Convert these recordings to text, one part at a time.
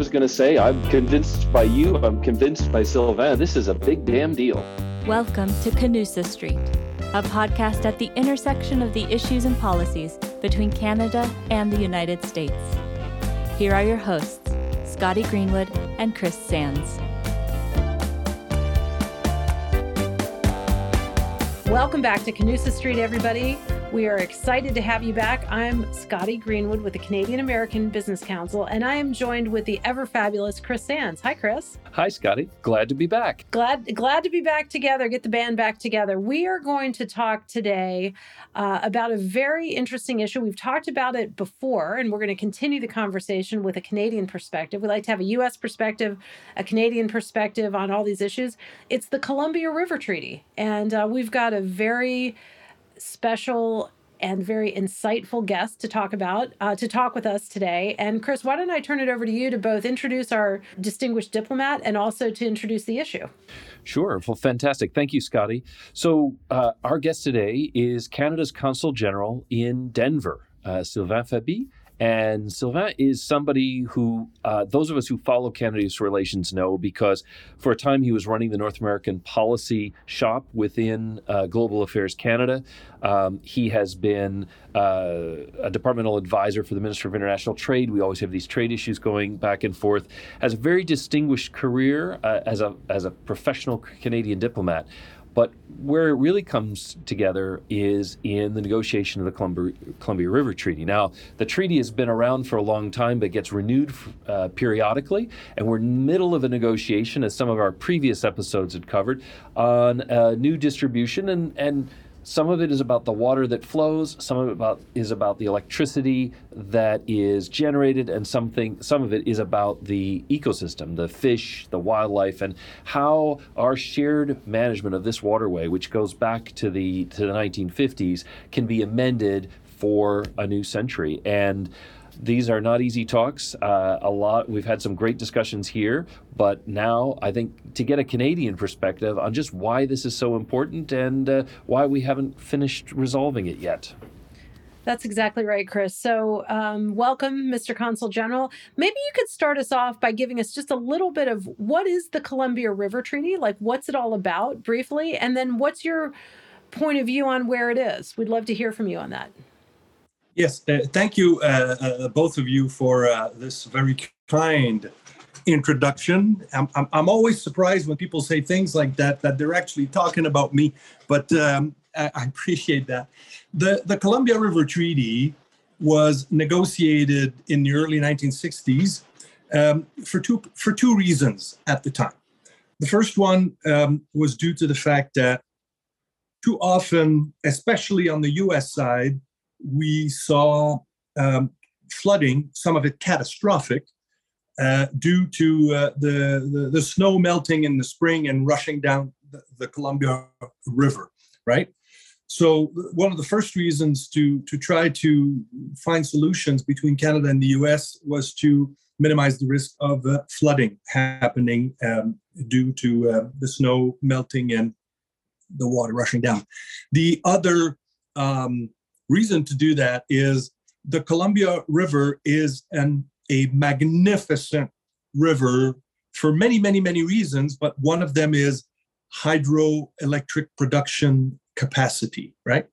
was going to say, I'm convinced by you, I'm convinced by Sylvain. This is a big damn deal. Welcome to Canusa Street, a podcast at the intersection of the issues and policies between Canada and the United States. Here are your hosts, Scotty Greenwood and Chris Sands. Welcome back to Canusa Street, everybody. We are excited to have you back. I'm Scotty Greenwood with the Canadian American Business Council, and I am joined with the ever fabulous Chris Sands. Hi, Chris. Hi, Scotty. Glad to be back. Glad, glad to be back together. Get the band back together. We are going to talk today uh, about a very interesting issue. We've talked about it before, and we're going to continue the conversation with a Canadian perspective. We like to have a U.S. perspective, a Canadian perspective on all these issues. It's the Columbia River Treaty, and uh, we've got a very special and very insightful guest to talk about, uh, to talk with us today. And Chris, why don't I turn it over to you to both introduce our distinguished diplomat and also to introduce the issue? Sure. Well, fantastic. Thank you, Scotty. So, uh, our guest today is Canada's Consul General in Denver, uh, Sylvain Fabi. And Sylvain is somebody who uh, those of us who follow Canada-US relations know because for a time he was running the North American policy shop within uh, Global Affairs Canada. Um, he has been uh, a departmental advisor for the Minister of International Trade. We always have these trade issues going back and forth. Has a very distinguished career uh, as a as a professional Canadian diplomat. But where it really comes together is in the negotiation of the Columbia, Columbia River Treaty. Now, the treaty has been around for a long time, but gets renewed uh, periodically. And we're in the middle of a negotiation, as some of our previous episodes had covered, on a new distribution. And, and some of it is about the water that flows, some of it about, is about the electricity that is generated, and something some of it is about the ecosystem, the fish, the wildlife, and how our shared management of this waterway, which goes back to the to the 1950s, can be amended for a new century. And these are not easy talks. Uh, a lot. We've had some great discussions here, but now I think to get a Canadian perspective on just why this is so important and uh, why we haven't finished resolving it yet. That's exactly right, Chris. So, um, welcome, Mr. Consul General. Maybe you could start us off by giving us just a little bit of what is the Columbia River Treaty? Like, what's it all about, briefly? And then, what's your point of view on where it is? We'd love to hear from you on that. Yes, uh, thank you, uh, uh, both of you, for uh, this very kind introduction. I'm, I'm, I'm, always surprised when people say things like that, that they're actually talking about me, but um, I, I, appreciate that. The, the Columbia River Treaty was negotiated in the early 1960s um, for, two, for two reasons at the time. The first one um, was due to the fact that too often, especially on the US side, we saw um, flooding, some of it catastrophic, uh, due to uh, the, the, the snow melting in the spring and rushing down the, the, Columbia River, right? So one of the first reasons to to try to find solutions between Canada and the U.S. was to minimize the risk of uh, flooding happening um, due to uh, the snow melting and the water rushing down. The other um, reason to do that is the Columbia River is an, a magnificent river for many, many, many reasons, but one of them is hydroelectric production capacity, right?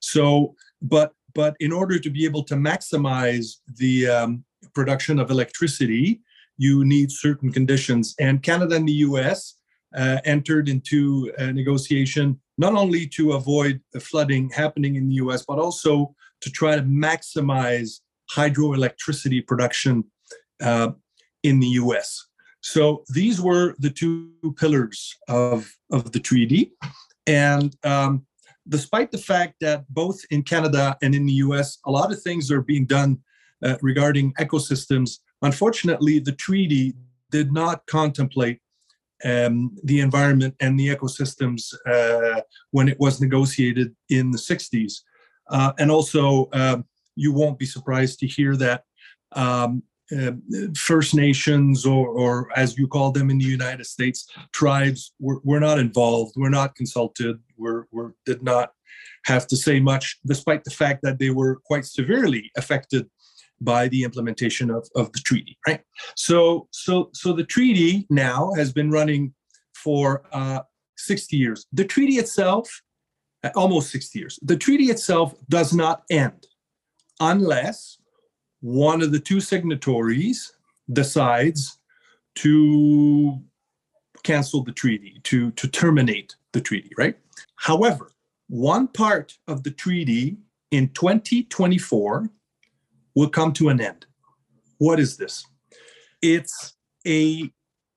So, but but in order to be able to maximize the um, production of electricity, you need certain conditions. And Canada and the U.S. Uh, entered into a negotiation not only to avoid flooding happening in the US, but also to try to maximize hydroelectricity production uh, in the US. So these were the two pillars of, of the treaty. And um, despite the fact that both in Canada and in the US, a lot of things are being done uh, regarding ecosystems, unfortunately, the treaty did not contemplate um, the environment and the ecosystems uh, when it was negotiated in the 60s. Uh, and also, um, you won't be surprised to hear that um, uh, First Nations, or, or, as you call them in the United States, tribes, were, were not involved, were not consulted, were, were, did not have to say much, despite the fact that they were quite severely affected by the implementation of, of the treaty, right? So, so, so the treaty now has been running for uh, 60 years. The treaty itself, uh, almost 60 years. The treaty itself does not end unless one of the two signatories decides to cancel the treaty, to, to terminate the treaty, right? However, one part of the treaty in 2024 will come to an end. What is this? It's a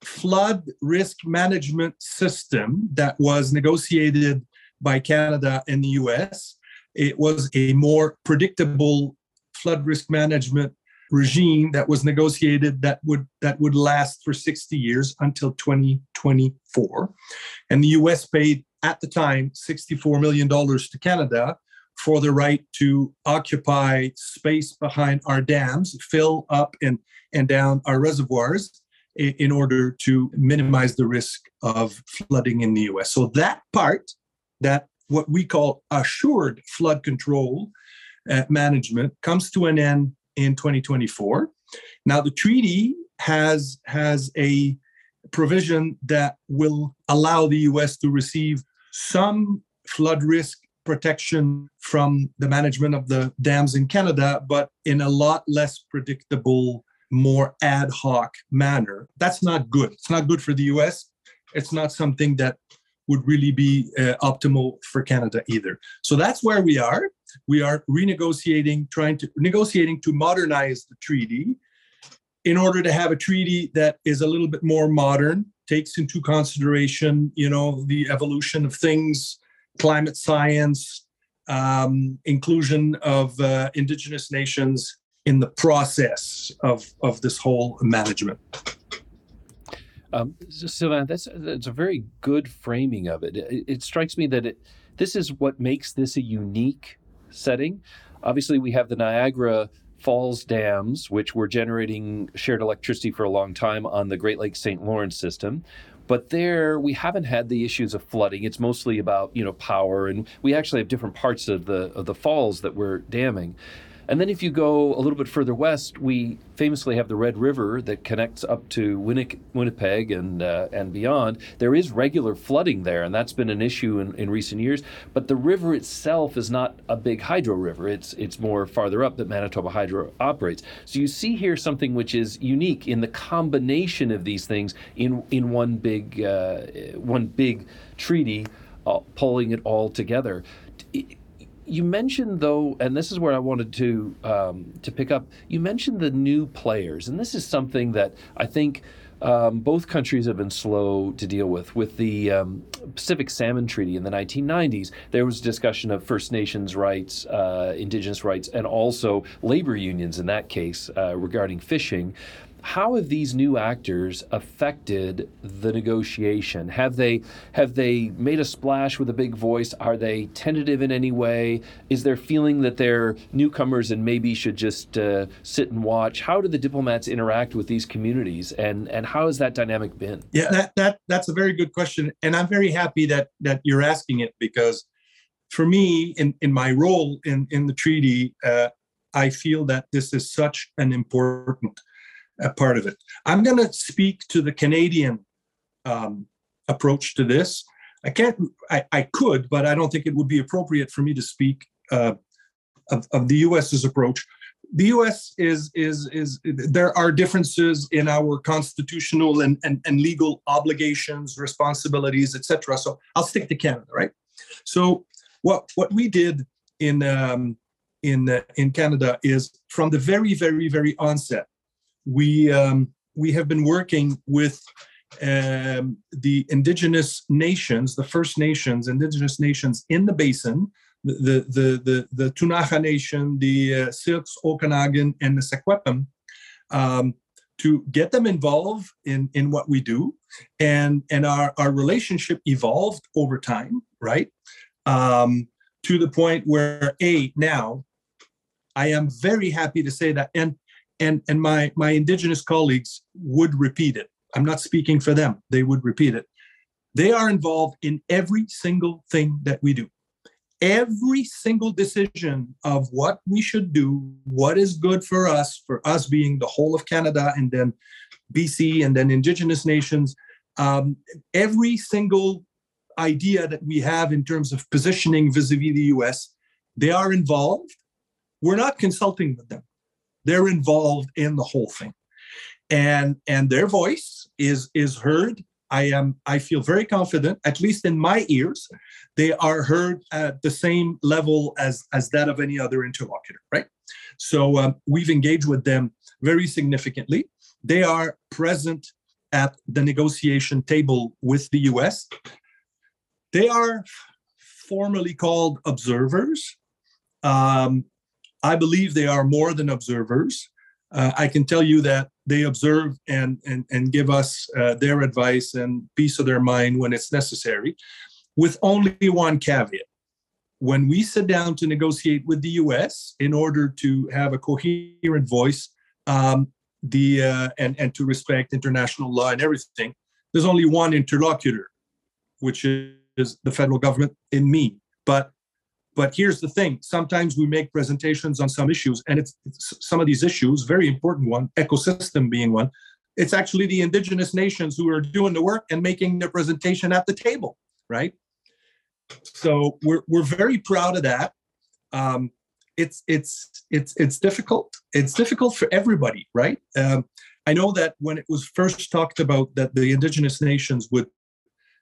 flood risk management system that was negotiated by Canada and the US. It was a more predictable flood risk management regime that was negotiated that would that would last for 60 years until 2024 and the US paid at the time 64 million dollars to Canada for the right to occupy space behind our dams, fill up and, and down our reservoirs in, in order to minimize the risk of flooding in the US. So that part, that what we call assured flood control uh, management, comes to an end in 2024. Now the treaty has has a provision that will allow the US to receive some flood risk protection from the management of the dams in Canada, but in a lot less predictable, more ad hoc manner. That's not good. It's not good for the US. It's not something that would really be uh, optimal for Canada either. So that's where we are. We are renegotiating, trying to negotiating to modernize the treaty in order to have a treaty that is a little bit more modern, takes into consideration, you know, the evolution of things, climate science, um, inclusion of uh, indigenous nations in the process of, of this whole management. Um, Sylvain, that's, that's a very good framing of it. It, it strikes me that it, this is what makes this a unique setting. Obviously, we have the Niagara Falls dams, which were generating shared electricity for a long time on the Great Lakes St. Lawrence system. But there, we haven't had the issues of flooding. It's mostly about you know power, and we actually have different parts of the of the falls that we're damming. And then if you go a little bit further west, we famously have the Red River that connects up to Winnipeg and uh, and beyond. There is regular flooding there, and that's been an issue in, in recent years. But the river itself is not a big hydro river. It's it's more farther up that Manitoba Hydro operates. So you see here something which is unique in the combination of these things in in one big uh, one big treaty, uh, pulling it all together. It, you mentioned though, and this is where I wanted to um, to pick up. You mentioned the new players, and this is something that I think um, both countries have been slow to deal with. With the um, Pacific Salmon Treaty in the 1990s, there was discussion of First Nations rights, uh, Indigenous rights, and also labor unions in that case uh, regarding fishing how have these new actors affected the negotiation? Have they have they made a splash with a big voice? Are they tentative in any way? Is there feeling that they're newcomers and maybe should just uh, sit and watch? How do the diplomats interact with these communities, and and how has that dynamic been? Yeah, that that that's a very good question, and I'm very happy that that you're asking it because for me, in in my role in in the treaty. Uh, I feel that this is such an important a part of it. I'm going to speak to the Canadian um, approach to this. I can't, I, I could, but I don't think it would be appropriate for me to speak uh, of, of the US's approach. The US is, is, is, there are differences in our constitutional and, and, and legal obligations, responsibilities, etc. So I'll stick to Canada, right? So what, what we did in, um, in, uh, in Canada is from the very, very, very onset, we um, we have been working with um, the indigenous nations, the First Nations, indigenous nations in the basin, the the the the Ktunaxa Nation, the uh, Syilx, Okanagan, and the Secwepemc, um, to get them involved in in what we do, and and our our relationship evolved over time, right? Um, to the point where a now, I am very happy to say that, and and and my my indigenous colleagues would repeat it i'm not speaking for them they would repeat it they are involved in every single thing that we do every single decision of what we should do, what is good for us, for us being the whole of Canada and then BC and then Indigenous nations, um, every single idea that we have in terms of positioning vis-a-vis the US, they are involved. We're not consulting with them. They're involved in the whole thing. And and their voice is is heard. I am I feel very confident, at least in my ears, they are heard at the same level as as that of any other interlocutor, right? So um, we've engaged with them very significantly. They are present at the negotiation table with the US. They are formally called observers. Um, I believe they are more than observers. Uh, I can tell you that they observe and, and, and give us uh, their advice and piece of their mind when it's necessary, with only one caveat. When we sit down to negotiate with the US in order to have a coherent voice, um, the uh, and and to respect international law and everything. There's only one interlocutor, which is the federal government in me. But but here's the thing: sometimes we make presentations on some issues, and it's, it's some of these issues, very important one, ecosystem being one. It's actually the indigenous nations who are doing the work and making the presentation at the table, right? So we're we're very proud of that. Um, it's it's it's it's difficult. It's difficult for everybody, right? Um, I know that when it was first talked about that the indigenous nations would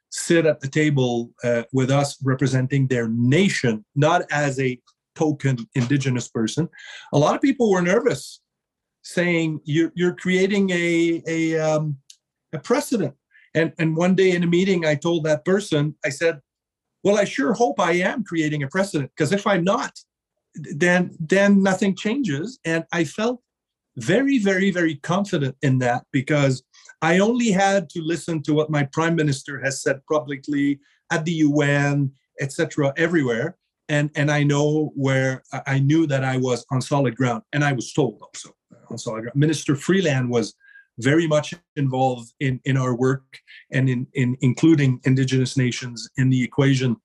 sit at the table uh, with us representing their nation, not as a token indigenous person, a lot of people were nervous, saying you're you're creating a a um, a precedent. And and one day in a meeting, I told that person, I said, "Well, I sure hope I am creating a precedent because if I'm not, then then nothing changes and i felt very very very confident in that because i only had to listen to what my prime minister has said publicly at the un etc everywhere and and i know where i knew that i was on solid ground and i was told also uh, on solid ground minister freeland was very much involved in in our work and in in including indigenous nations in the equation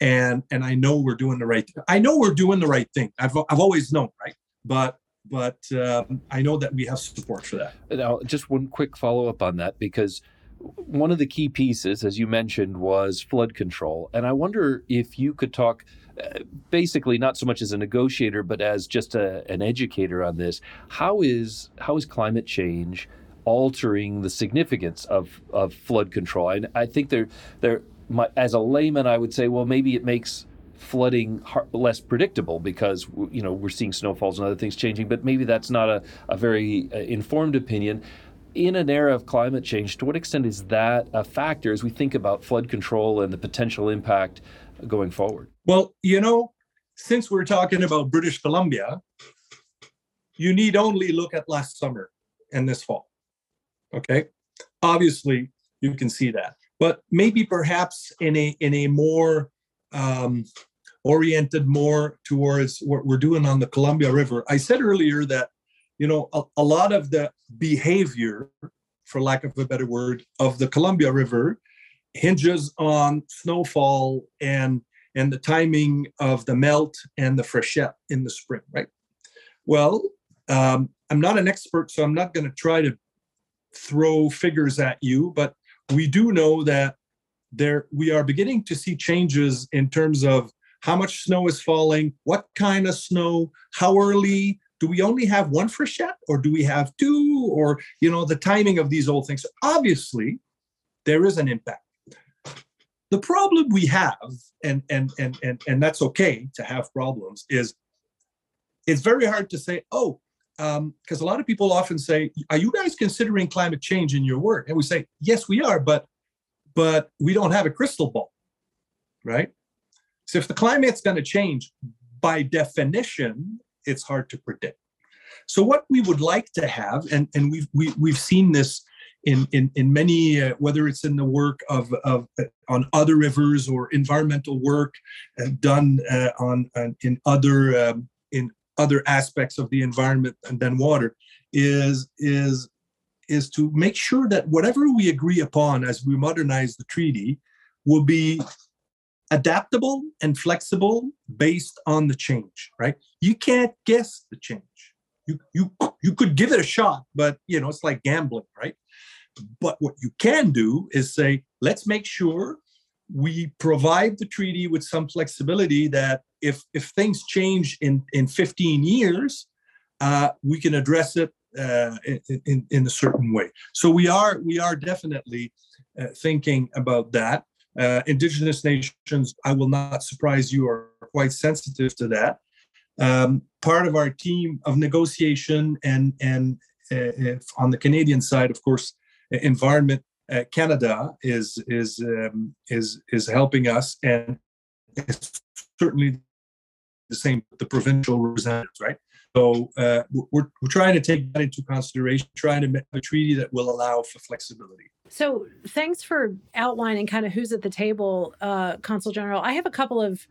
and and I know we're doing the right. I know we're doing the right thing. I've I've always known, right? But but um, I know that we have support for that. Now, just one quick follow up on that because one of the key pieces, as you mentioned, was flood control, and I wonder if you could talk. Uh, basically, not so much as a negotiator, but as just a, an educator on this. How is how is climate change altering the significance of, of flood control? And I think there there my, as a layman, I would say, well, maybe it makes flooding less predictable because you know we're seeing snowfalls and other things changing. But maybe that's not a, a very uh, informed opinion. In an era of climate change, to what extent is that a factor as we think about flood control and the potential impact going forward? Well, you know, since we're talking about British Columbia, you need only look at last summer and this fall. Okay. Obviously, you can see that but maybe perhaps in a in a more um, oriented more towards what we're doing on the Columbia River. I said earlier that you know a, a lot of the behavior, for lack of a better word, of the Columbia River hinges on snowfall and and the timing of the melt and the freshet in the spring, right? Well, um, I'm not an expert, so I'm not going to try to throw figures at you, but we do know that there we are beginning to see changes in terms of how much snow is falling, what kind of snow, how early. Do we only have one freshet or do we have two? Or, you know, the timing of these old things. Obviously, there is an impact. The problem we have, and and and and, and that's okay to have problems, is it's very hard to say, oh, because um, a lot of people often say, "Are you guys considering climate change in your work?" And we say, "Yes, we are," but but we don't have a crystal ball, right? So if the climate's going to change, by definition, it's hard to predict. So what we would like to have, and and we've we, have we have seen this in in in many, uh, whether it's in the work of of uh, on other rivers or environmental work uh, done uh, on, on in other um, in other aspects of the environment than water is is is to make sure that whatever we agree upon as we modernize the treaty will be adaptable and flexible based on the change, right? You can't guess the change. You you you could give it a shot, but you know it's like gambling, right? But what you can do is say, let's make sure we provide the treaty with some flexibility that if if things change in in 15 years, uh, we can address it uh, in, in a certain way. So we are we are definitely uh, thinking about that. Uh, indigenous nations, I will not surprise you, are quite sensitive to that. Um, part of our team of negotiation and and uh, on the Canadian side, of course, Environment uh, Canada is is um, is is helping us, and it's certainly the same with the provincial representatives, right? So uh, we're, we're trying to take that into consideration, trying to make a treaty that will allow for flexibility. So thanks for outlining kind of who's at the table, uh, Consul General. I have a couple of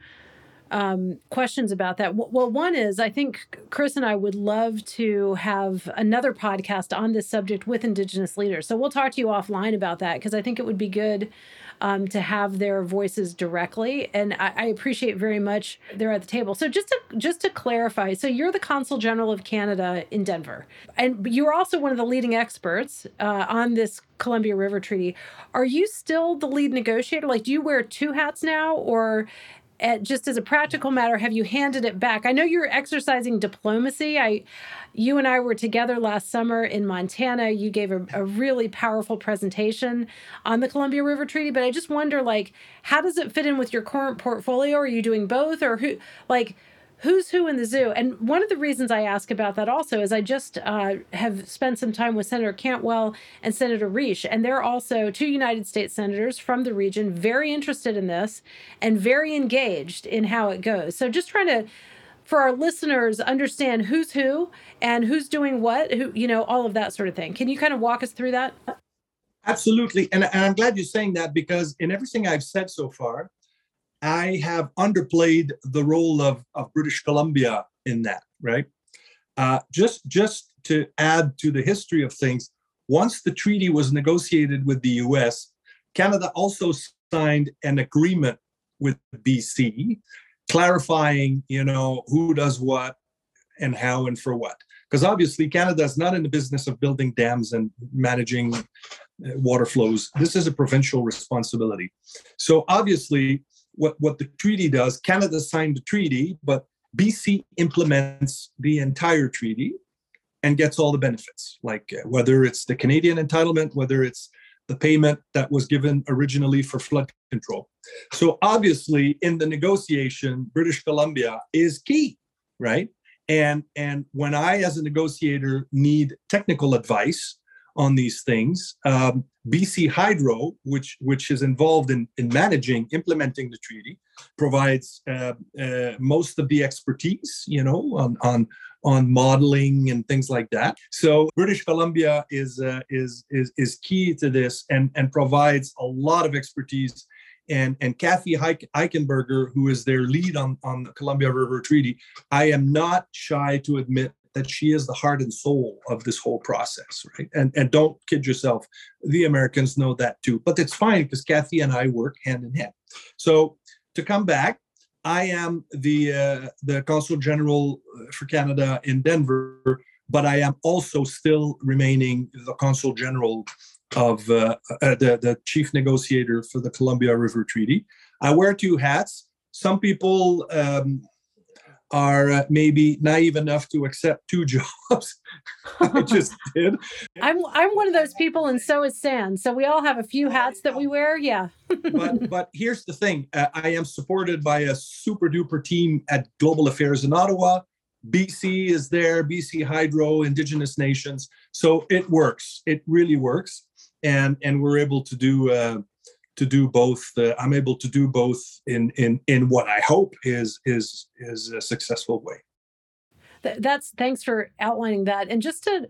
um, questions about that. Well, one is I think Chris and I would love to have another podcast on this subject with Indigenous leaders. So we'll talk to you offline about that because I think it would be good um, to have their voices directly. And I, I, appreciate very much they're at the table. So just to just to clarify, so you're the Consul General of Canada in Denver, and you're also one of the leading experts uh, on this Columbia River Treaty. Are you still the lead negotiator? Like, do you wear two hats now, or at, just as a practical matter, have you handed it back? I know you're exercising diplomacy. I, you and I were together last summer in Montana. You gave a, a really powerful presentation on the Columbia River Treaty, but I just wonder, like, how does it fit in with your current portfolio? Are you doing both, or who, like? Who's who in the zoo. And one of the reasons I ask about that also is I just uh, have spent some time with Senator Cantwell and Senator Risch, and they're also two United States senators from the region, very interested in this and very engaged in how it goes. So just trying to for our listeners understand who's who and who's doing what who you know all of that sort of thing can you kind of walk us through that absolutely and, and i'm glad you're saying that because in everything i've said so far I have underplayed the role of, of British Columbia in that, right? Uh, just just to add to the history of things, once the treaty was negotiated with the U.S., Canada also signed an agreement with BC, clarifying, you know, who does what and how and for what. Because obviously, Canada is not in the business of building dams and managing uh, water flows. This is a provincial responsibility. So obviously, what, what the treaty does, Canada signed the treaty, but BC implements the entire treaty and gets all the benefits, like uh, whether it's the Canadian entitlement, whether it's the payment that was given originally for flood control. So obviously, in the negotiation, British Columbia is key, right? And and when I, as a negotiator, need technical advice on these things. Um, BC Hydro, which which is involved in, in managing, implementing the treaty, provides uh, uh, most of the expertise, you know, on on on modeling and things like that. So British Columbia is uh, is is is key to this and and provides a lot of expertise. And and Kathy Eichenberger, who is their lead on on the Columbia River Treaty, I am not shy to admit that she is the heart and soul of this whole process, right? And and don't kid yourself, the Americans know that too. But it's fine because Kathy and I work hand in hand. So to come back, I am the uh, the consul general uh, for Canada in Denver, but I am also still remaining the consul general of uh, uh, the the chief negotiator for the Columbia River Treaty. I wear two hats. Some people um, are uh, maybe naive enough to accept two jobs. I just did. I'm I'm one of those people, and so is San. So we all have a few hats that we wear. Yeah. but but here's the thing: uh, I am supported by a super duper team at Global Affairs in Ottawa. BC is there, BC Hydro, Indigenous Nations. So it works. It really works, and and we're able to do. Uh, to do both. Uh, I'm able to do both in in in what I hope is is is a successful way. That's thanks for outlining that. And just to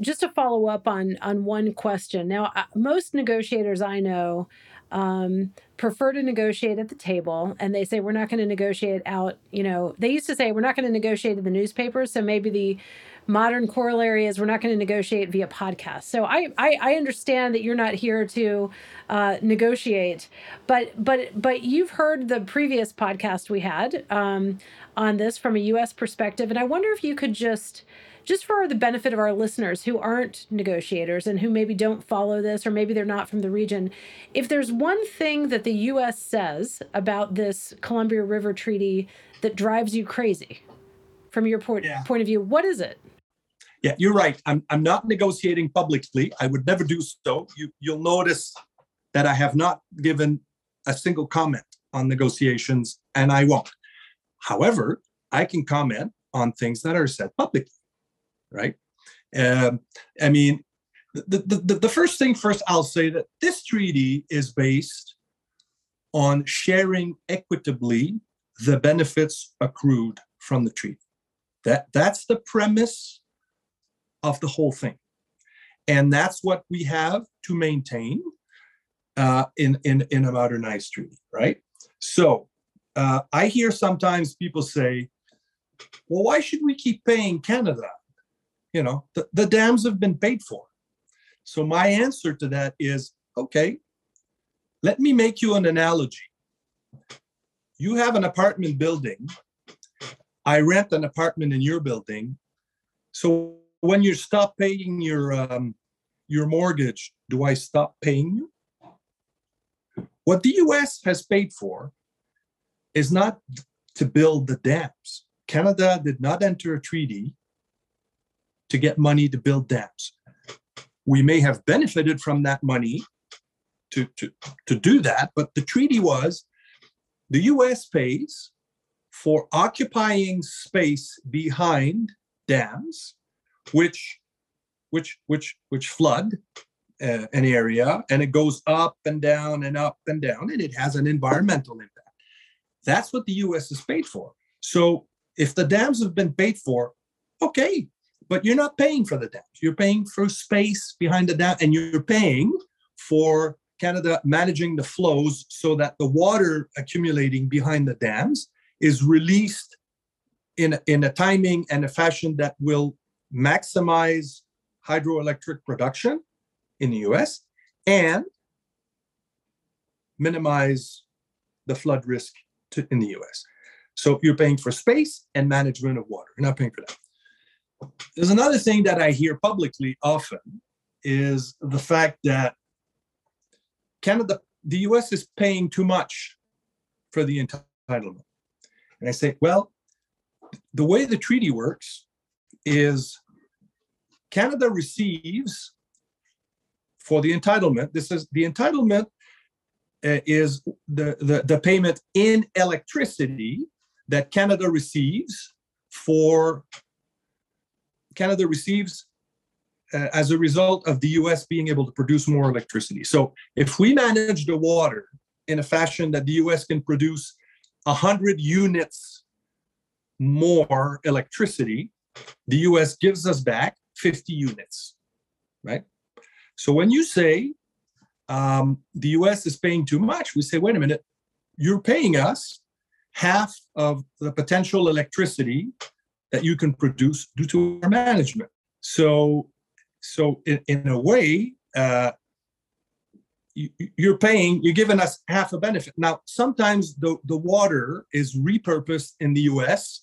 just to follow up on on one question. Now, uh, most negotiators I know um, prefer to negotiate at the table, and they say we're not going to negotiate out. You know, they used to say we're not going to negotiate in the newspapers. So maybe the modern corollary is we're not going to negotiate via podcast. So I, I, I understand that you're not here to uh, negotiate, but but but you've heard the previous podcast we had um, on this from a U.S. perspective, and I wonder if you could just just for the benefit of our listeners who aren't negotiators and who maybe don't follow this or maybe they're not from the region, if there's one thing that the U.S. says about this Columbia River Treaty that drives you crazy from your point, yeah. point of view, what is it? Yeah, you're right. I'm, I'm not negotiating publicly. I would never do so. You, you'll notice that I have not given a single comment on negotiations, and I won't. However, I can comment on things that are said publicly right? Um, I mean, the, the, the first thing first, I'll say that this treaty is based on sharing equitably the benefits accrued from the treaty. That, that's the premise of the whole thing. And that's what we have to maintain uh, in, in, in a modernized treaty, right? So uh, I hear sometimes people say, well, why should we keep paying Canada? you know the, the dams have been paid for so my answer to that is okay let me make you an analogy you have an apartment building i rent an apartment in your building so when you stop paying your um, your mortgage do i stop paying you what the us has paid for is not to build the dams canada did not enter a treaty to get money to build dams. We may have benefited from that money to, to, to do that, but the treaty was the US pays for occupying space behind dams, which which which which flood uh, an area and it goes up and down and up and down and it has an environmental impact. That's what the US is paid for. So if the dams have been paid for, okay, but you're not paying for the dams. You're paying for space behind the dam, and you're paying for Canada managing the flows so that the water accumulating behind the dams is released in, in a timing and a fashion that will maximize hydroelectric production in the US and minimize the flood risk to, in the US. So you're paying for space and management of water. You're not paying for that. There's another thing that I hear publicly often is the fact that Canada, the US is paying too much for the entitlement. And I say, well, the way the treaty works is Canada receives for the entitlement, this is the entitlement uh, is the, the, the payment in electricity that Canada receives for Canada receives uh, as a result of the US being able to produce more electricity. So if we manage the water in a fashion that the US can produce 100 units more electricity, the US gives us back 50 units, right? So when you say um, the US is paying too much, we say, wait a minute, you're paying us half of the potential electricity that you can produce due to our management. So, so in, in a way, uh, you, are paying, you're giving us half a benefit. Now, sometimes the, the water is repurposed in the US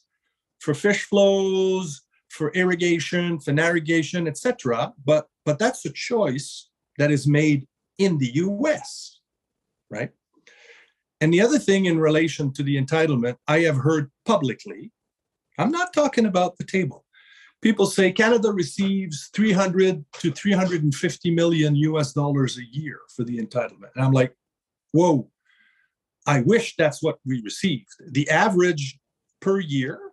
for fish flows, for irrigation, for navigation, etc. But but that's a choice that is made in the US, right? And the other thing in relation to the entitlement, I have heard publicly I'm not talking about the table. People say Canada receives 300 to 350 million US dollars a year for the entitlement. And I'm like, whoa, I wish that's what we received. The average per year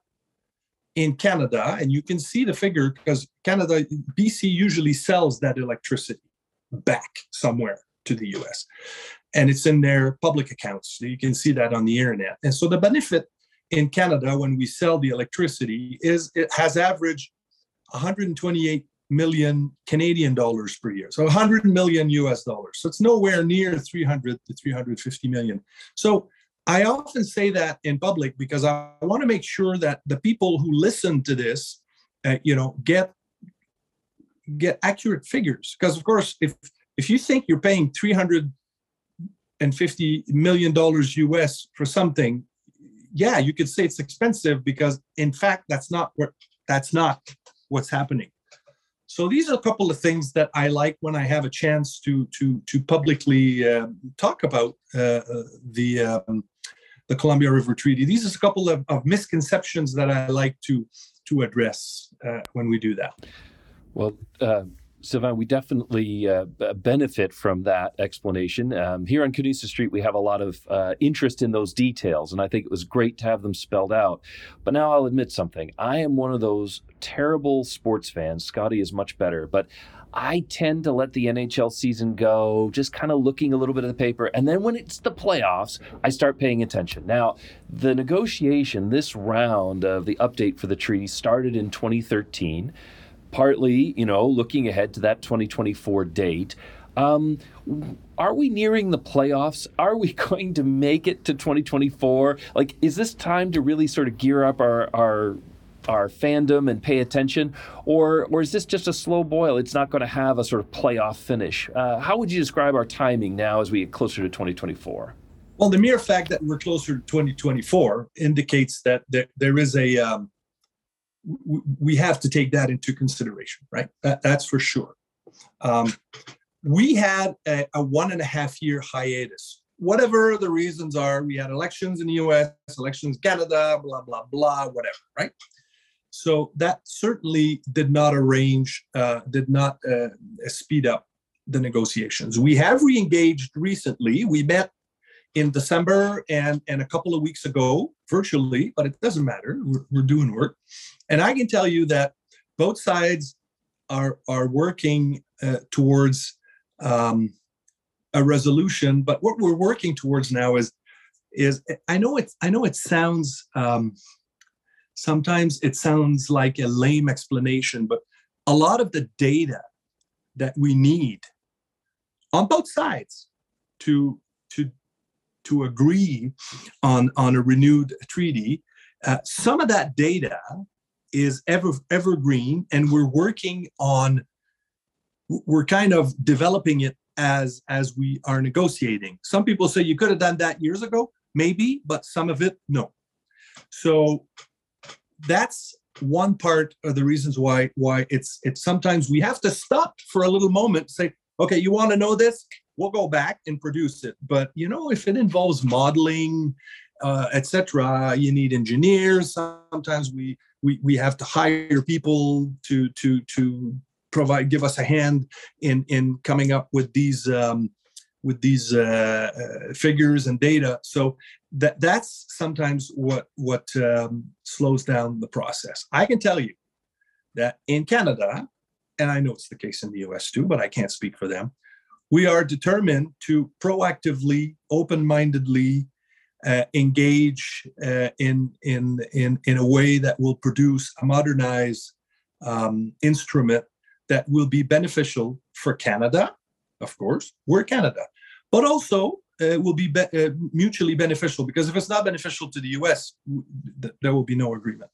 in Canada, and you can see the figure because Canada, BC usually sells that electricity back somewhere to the US. And it's in their public accounts. So you can see that on the internet. And so the benefit in Canada when we sell the electricity is it has averaged 128 million Canadian dollars per year. So 100 million US dollars. So it's nowhere near 300 to 350 million. So I often say that in public because I want to make sure that the people who listen to this uh, you know, get get accurate figures. Because of course, if if you think you're paying 350 million dollars US for something, yeah, you could say it's expensive because in fact that's not what that's not what's happening. So these are a couple of things that I like when I have a chance to to to publicly uh, talk about uh, the um, the Columbia River Treaty. These are a couple of, of misconceptions that I like to to address uh, when we do that. Well, uh, Sylvain, we definitely uh, benefit from that explanation. Um, here on Canusa Street, we have a lot of uh, interest in those details, and I think it was great to have them spelled out. But now I'll admit something. I am one of those terrible sports fans. Scotty is much better, but I tend to let the NHL season go, just kind of looking a little bit at the paper. And then when it's the playoffs, I start paying attention. Now, the negotiation, this round of the update for the treaty started in 2013 partly, you know, looking ahead to that 2024 date. Um, are we nearing the playoffs? Are we going to make it to 2024? Like, is this time to really sort of gear up our our our fandom and pay attention, or or is this just a slow boil? It's not going to have a sort of playoff finish. Uh, how would you describe our timing now as we get closer to 2024? Well, the mere fact that we're closer to 2024 indicates that there, there is a um, we have to take that into consideration, right? That, that's for sure. Um, we had a, a, one and a half year hiatus. Whatever the reasons are, we had elections in the US, elections Canada, blah, blah, blah, whatever, right? So that certainly did not arrange, uh, did not uh, speed up the negotiations. We have re engaged recently. We met in December and, and a couple of weeks ago virtually, but it doesn't matter. We're, we're doing work. And I can tell you that both sides are, are working uh, towards um, a resolution. But what we're working towards now is, is I know it, I know it sounds, um, sometimes it sounds like a lame explanation, but a lot of the data that we need on both sides to to to agree on, on a renewed treaty. Uh, some of that data is ever evergreen, and we're working on. We're kind of developing it as as we are negotiating. Some people say you could have done that years ago, maybe, but some of it no. So that's one part of the reasons why why it's it's sometimes we have to stop for a little moment say okay you want to know this we'll go back and produce it. But you know, if it involves modeling, uh, etc., you need engineers. Sometimes we we we have to hire people to to to provide give us a hand in in coming up with these um, with these uh, uh, figures and data. So that that's sometimes what what um, slows down the process. I can tell you that in Canada, and I know it's the case in the U.S. too, but I can't speak for them we are determined to proactively, open-mindedly uh, engage uh, in, in, in, in a way that will produce a modernized um, instrument that will be beneficial for Canada, of course, we're Canada, but also uh, will be, be uh, mutually beneficial because if it's not beneficial to the US, th- there will be no agreement.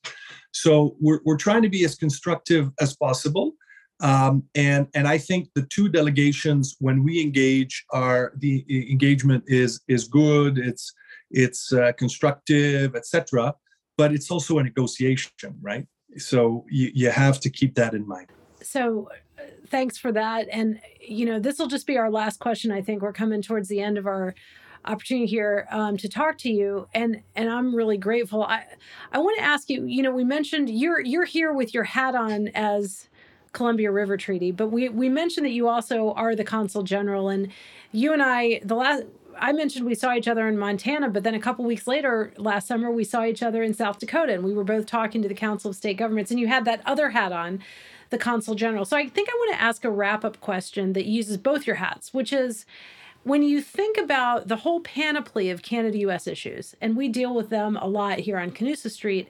So we're, we're trying to be as constructive as possible. Um, and and I think the two delegations, when we engage, are the engagement is is good. It's it's uh, constructive, etc. But it's also a negotiation, right? So you, you have to keep that in mind. So uh, thanks for that. And you know, this will just be our last question. I think we're coming towards the end of our opportunity here um, to talk to you and and i'm really grateful i i want to ask you you know we mentioned you're you're here with your hat on as Columbia River Treaty, but we we mentioned that you also are the consul general, and you and I the last. I mentioned we saw each other in Montana, but then a couple weeks later, last summer, we saw each other in South Dakota, and we were both talking to the Council of State Governments. And you had that other hat on, the consul general. So I think I want to ask a wrap up question that uses both your hats, which is when you think about the whole panoply of Canada US issues, and we deal with them a lot here on Canusa Street,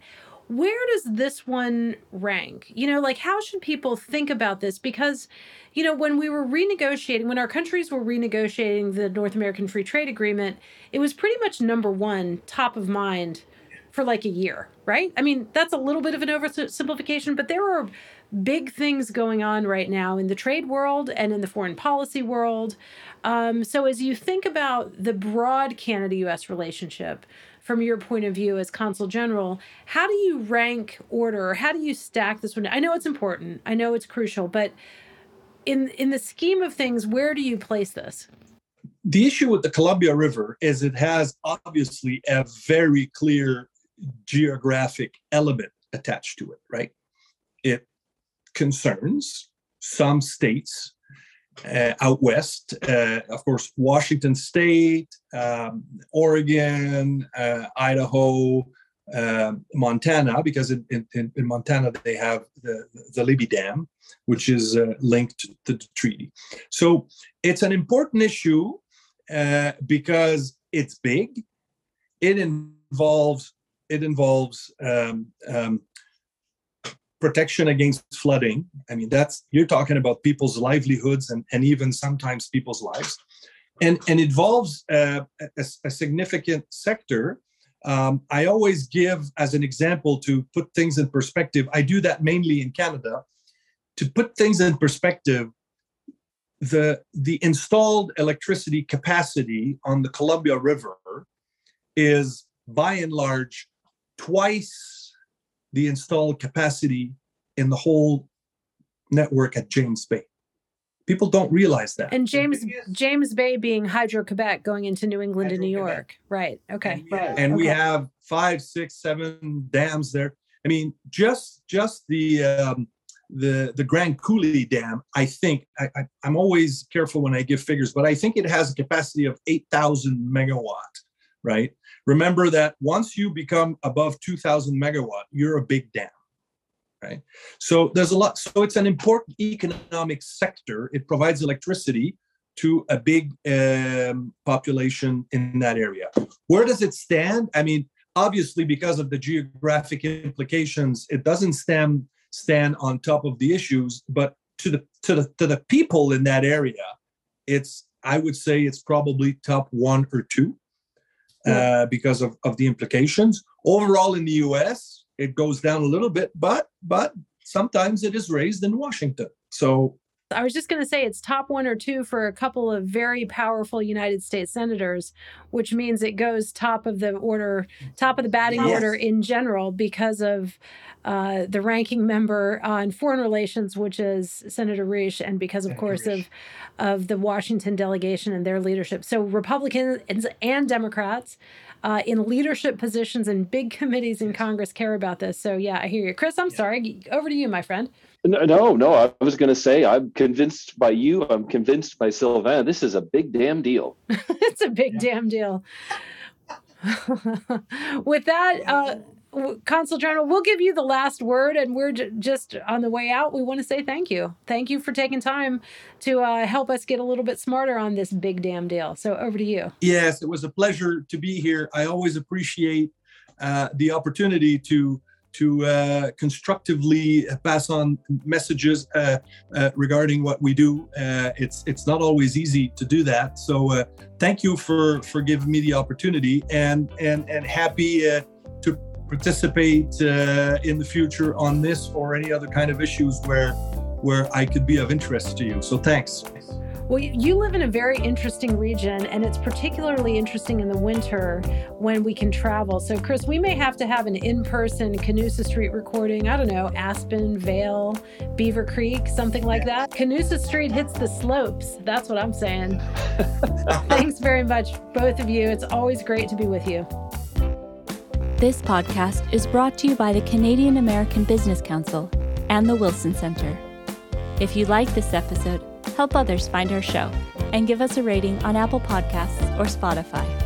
where does this one rank? You know, like how should people think about this? Because, you know, when we were renegotiating, when our countries were renegotiating the North American Free Trade Agreement, it was pretty much number one, top of mind for like a year, right? I mean, that's a little bit of an oversimplification, but there are big things going on right now in the trade world and in the foreign policy world. Um, so, as you think about the broad Canada US relationship, from your point of view as consul general, how do you rank order? How do you stack this one? I know it's important, I know it's crucial, but in in the scheme of things, where do you place this? The issue with the Columbia River is it has obviously a very clear geographic element attached to it, right? It concerns some states uh, out west, uh, of course, Washington State, um, Oregon, uh, Idaho, um, Montana, because in, in, in, Montana they have the, the Libby Dam, which is uh, linked to the treaty. So it's an important issue uh, because it's big. It involves it involves um, um, protection against flooding. I mean, that's you're talking about people's livelihoods and, and even sometimes people's lives, and and involves uh, a, a, significant sector. Um, I always give as an example to put things in perspective. I do that mainly in Canada. To put things in perspective, the the installed electricity capacity on the Columbia River is by and large twice the installed capacity in the whole network at James Bay. People don't realize that. And James James Bay being Hydro Quebec going into New England and New York. Right. Okay. And, right. and okay. we have five, six, seven dams there. I mean, just just the um, the the Grand Coulee Dam. I think I, I, I'm always careful when I give figures, but I think it has a capacity of eight thousand megawatt. Right. Remember that once you become above 2000 megawatt, you're a big dam, right? So there's a lot. So it's an important economic sector. It provides electricity to a big um, population in that area. Where does it stand? I mean, obviously, because of the geographic implications, it doesn't stand stand on top of the issues. But to the to the to the people in that area, it's I would say it's probably top one or two uh, because of, of the implications. Overall, in the U.S., it goes down a little bit, but but sometimes it is raised in Washington. So I was just going to say it's top one or two for a couple of very powerful United States senators, which means it goes top of the order, top of the batting yes. order in general because of uh, the ranking member on foreign relations, which is Senator Risch, and because, of Senator course, Risch. of of the Washington delegation and their leadership. So Republicans and Democrats uh, in leadership positions in big committees in Congress care about this. So yeah, I hear you, Chris. I'm yeah. sorry. Over to you, my friend. No, no, I was going to say I'm convinced by you. I'm convinced by Sylvain. This is a big damn deal. it's a big yeah. damn deal. With that, uh, Consul General, we'll give you the last word, and we're j- just on the way out. We want to say thank you. Thank you for taking time to uh, help us get a little bit smarter on this big damn deal. So over to you. Yes, it was a pleasure to be here. I always appreciate uh, the opportunity to to uh, constructively pass on messages uh, uh, regarding what we do. Uh, it's it's not always easy to do that. So uh, thank you for for giving me the opportunity, and and and happy uh, to participate in the future on this or any other kind of issues where where I could be of interest to you. So thanks. Well, you live in a very interesting region, and it's particularly interesting in the winter when we can travel. So, Chris, we may have to have an in person Canusa Street recording. I don't know, Aspen, Vail, Beaver Creek, something like that. Canusa Street hits the slopes. That's what I'm saying. Thanks very much, both of you. It's always great to be with you. This podcast is brought to you by the Canadian American Business Council and the Wilson Center. If you like this episode, help others find our show, and give us a rating on Apple Podcasts or Spotify.